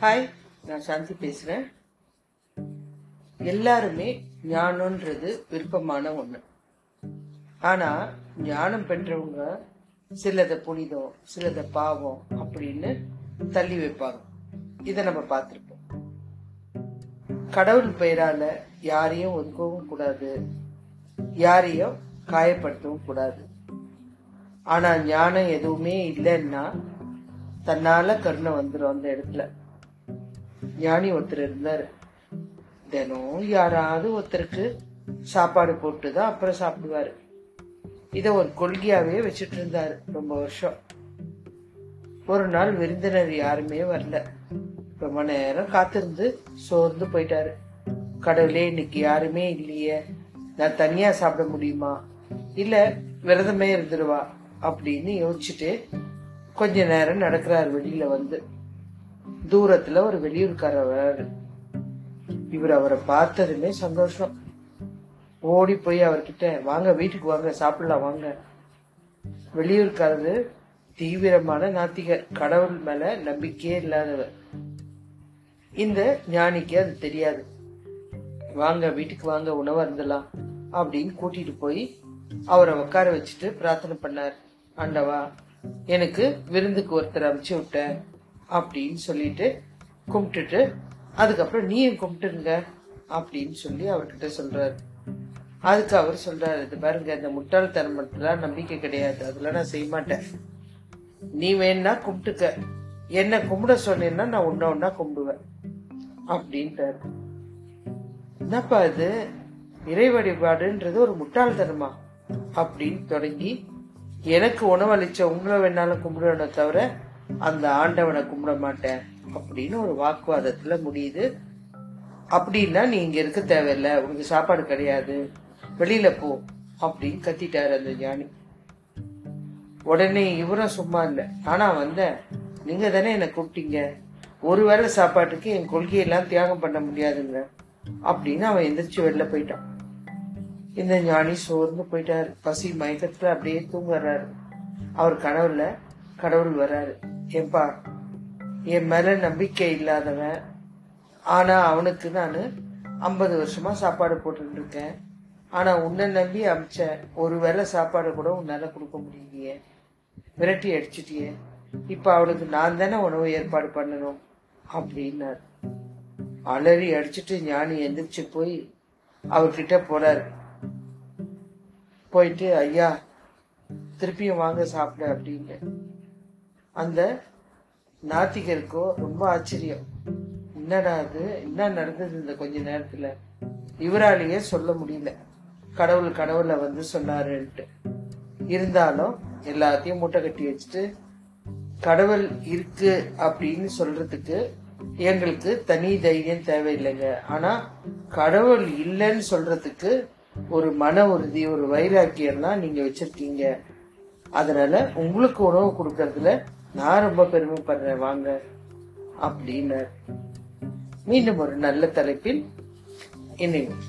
Hi நான் சாந்தி பேசுறேன். எல்லாருமே ஞானம்ன்றது விருப்பமான ஒன்று ஆனா ஞானம் பெற்றவங்க சிலத புனிதம் சிலத பாவம் அப்படின்னு தள்ளி வைப்பாங்க. இதை நம்ம பார்த்துருப்போம். கடவுள் பெயரால யாரையும் ஒதுக்கவும் கூடாது. யாரையும் காயப்படுத்தவும் கூடாது. ஆனா ஞானம் எதுவுமே இல்லைன்னா தன்னால கருணை வந்துடும் அந்த இடத்துல. ஞானி ஒருத்தர் இருந்தாரு. தினம் யாராவது ஒருத்தருக்கு சாப்பாடு போட்டு தான் அப்புறம் சாப்பிடுவாரு. இதை ஒரு கொள்கையாவே வச்சுட்டு இருந்தாரு ரொம்ப வருஷம். ஒரு நாள் விருந்தினர் யாருமே வரல. ரொம்ப நேரம் காத்திருந்து சோர்ந்து போயிட்டாரு. கடவுளே இன்னைக்கு யாருமே இல்லையே. நான் தனியா சாப்பிட முடியுமா? இல்ல விரதமே இருந்துருவா அப்படின்னு யோசிச்சுட்டு கொஞ்ச நேரம் நடக்கிறார் வெளியில வந்து. தூரத்துல ஒரு வெளியூர்காரவர் இவர் அவரை பார்த்ததுமே சந்தோஷம். ஓடி போய் அவர்கிட்ட வாங்க வீட்டுக்கு வாங்க சாப்பிடலாம் வாங்க. வெளியூர்காரரு தீவிரமான நாத்திகர் கடவுள் மேல நம்பிக்கையே இல்லாதவர். இந்த ஞானிக்கு அது தெரியாது. வாங்க வீட்டுக்கு வாங்க உணவு இருந்தலாம் அப்படின்னு கூட்டிட்டு போய் அவரை உட்கார வச்சுட்டு பிரார்த்தனை பண்ணார். ஆண்டவா எனக்கு விருந்துக்கு ஒருத்தர் அனுப்பிச்சு விட்ட அப்படின்னு சொல்லிட்டு கும்பிட்டுட்டு அதுக்கப்புறம் நீயும் கும்பிட்டுருங்க அப்படின்னு சொல்லி அவர்கிட்ட சொல்றாரு. அதுக்கு அவர் சொல்றாரு இது பாருங்க இந்த முட்டாள்தனமத்துலாம் நம்பிக்கை கிடையாது. அதெல்லாம் நான் செய்ய மாட்டேன். நீ வேணா கும்பிட்டுக்க. என்ன கும்பிட சொன்னேன்னா நான் ஒன்னா ஒன்னா கும்பிடுவேன். அப்படின்ட்டாரு. என்னப்பா இது? இறை வழிபாடுன்றது ஒரு முட்டாள்தனமா? அப்படின்னு தொடங்கி எனக்கு உணவளிச்ச உங்களை வேணாலும் கும்பிடுவேன தவிர அந்த ஆண்டவனை கும்பிட மாட்டேன் அப்படின்னு ஒரு வாக்குவாதத்துல முடியுது. அப்படின்னா நீ இங்க இருக்க தேவையில்ல உனக்கு சாப்பாடு கிடையாது வெளியில போ அப்படின்னு கத்திட்டாரு அந்த ஞானி. உடனே இவரும் சும்மா இல்லை. ஆனா வந்தேன். நீங்க தானே என்னை கூப்பிட்டீங்க. ஒருவேளை சாப்பாட்டுக்கு என் கொள்கையெல்லாம் தியாகம் பண்ண முடியாதுங்க. அப்படின்னு அவன் எந்திரிச்சு வெளில போயிட்டான். இந்த ஞானி சோர்ந்து போயிட்டாரு. பசி மயக்கத்துல அப்படியே தூங்குறாரு. அவர் கனவுல கடவுள் வராரு. ஏப்பா என் மேல நம்பிக்கை இல்லாதவன். ஆனா அவனுக்கு நான் ஐம்பது வருஷமா சாப்பாடு போட்டுட்டு இருக்கேன். ஆனா உன்னை நம்பி அமிச்ச ஒரு வேளை சாப்பாடு கூட உன்னால கொடுக்க முடியலையே. விரட்டி அடிச்சிட்டியே. இப்ப அவனுக்கு நான் தானே உணவு ஏற்பாடு பண்ணணும் அப்படின்னார். அலறி அடிச்சிட்டு ஞானி எந்திரிச்சு போய் அவர்கிட்ட போறாரு போயிட்டு ஐயா திருப்பியும் வாங்க சாப்பிட அப்படின்னு அந்த நாத்திகருக்கோ ரொம்ப ஆச்சரியம். என்னடா அது என்ன நடந்தது இந்த கொஞ்ச நேரத்துல? இவராலேயே சொல்ல முடியல. கடவுள் கடவுளை வந்து சொன்னாருன்ட்டு. இருந்தாலும் எல்லாத்தையும் மூட்டை கட்டி வச்சுட்டு கடவுள் இருக்கு அப்படின்னு சொல்றதுக்கு எங்களுக்கு தனி தைரியம் தேவையில்லைங்க. ஆனா கடவுள் இல்லைன்னு சொல்றதுக்கு ஒரு மன உறுதி ஒரு வைராக்கியம்லாம் நீங்க வச்சிருக்கீங்க. அதனால உங்களுக்கு உணவு கொடுக்கறதுல நான் ரொம்ப பெருமைப்படுறேன் வாங்க. அப்படின்னு மீண்டும் ஒரு நல்ல தலைப்பில் இணைவோம்.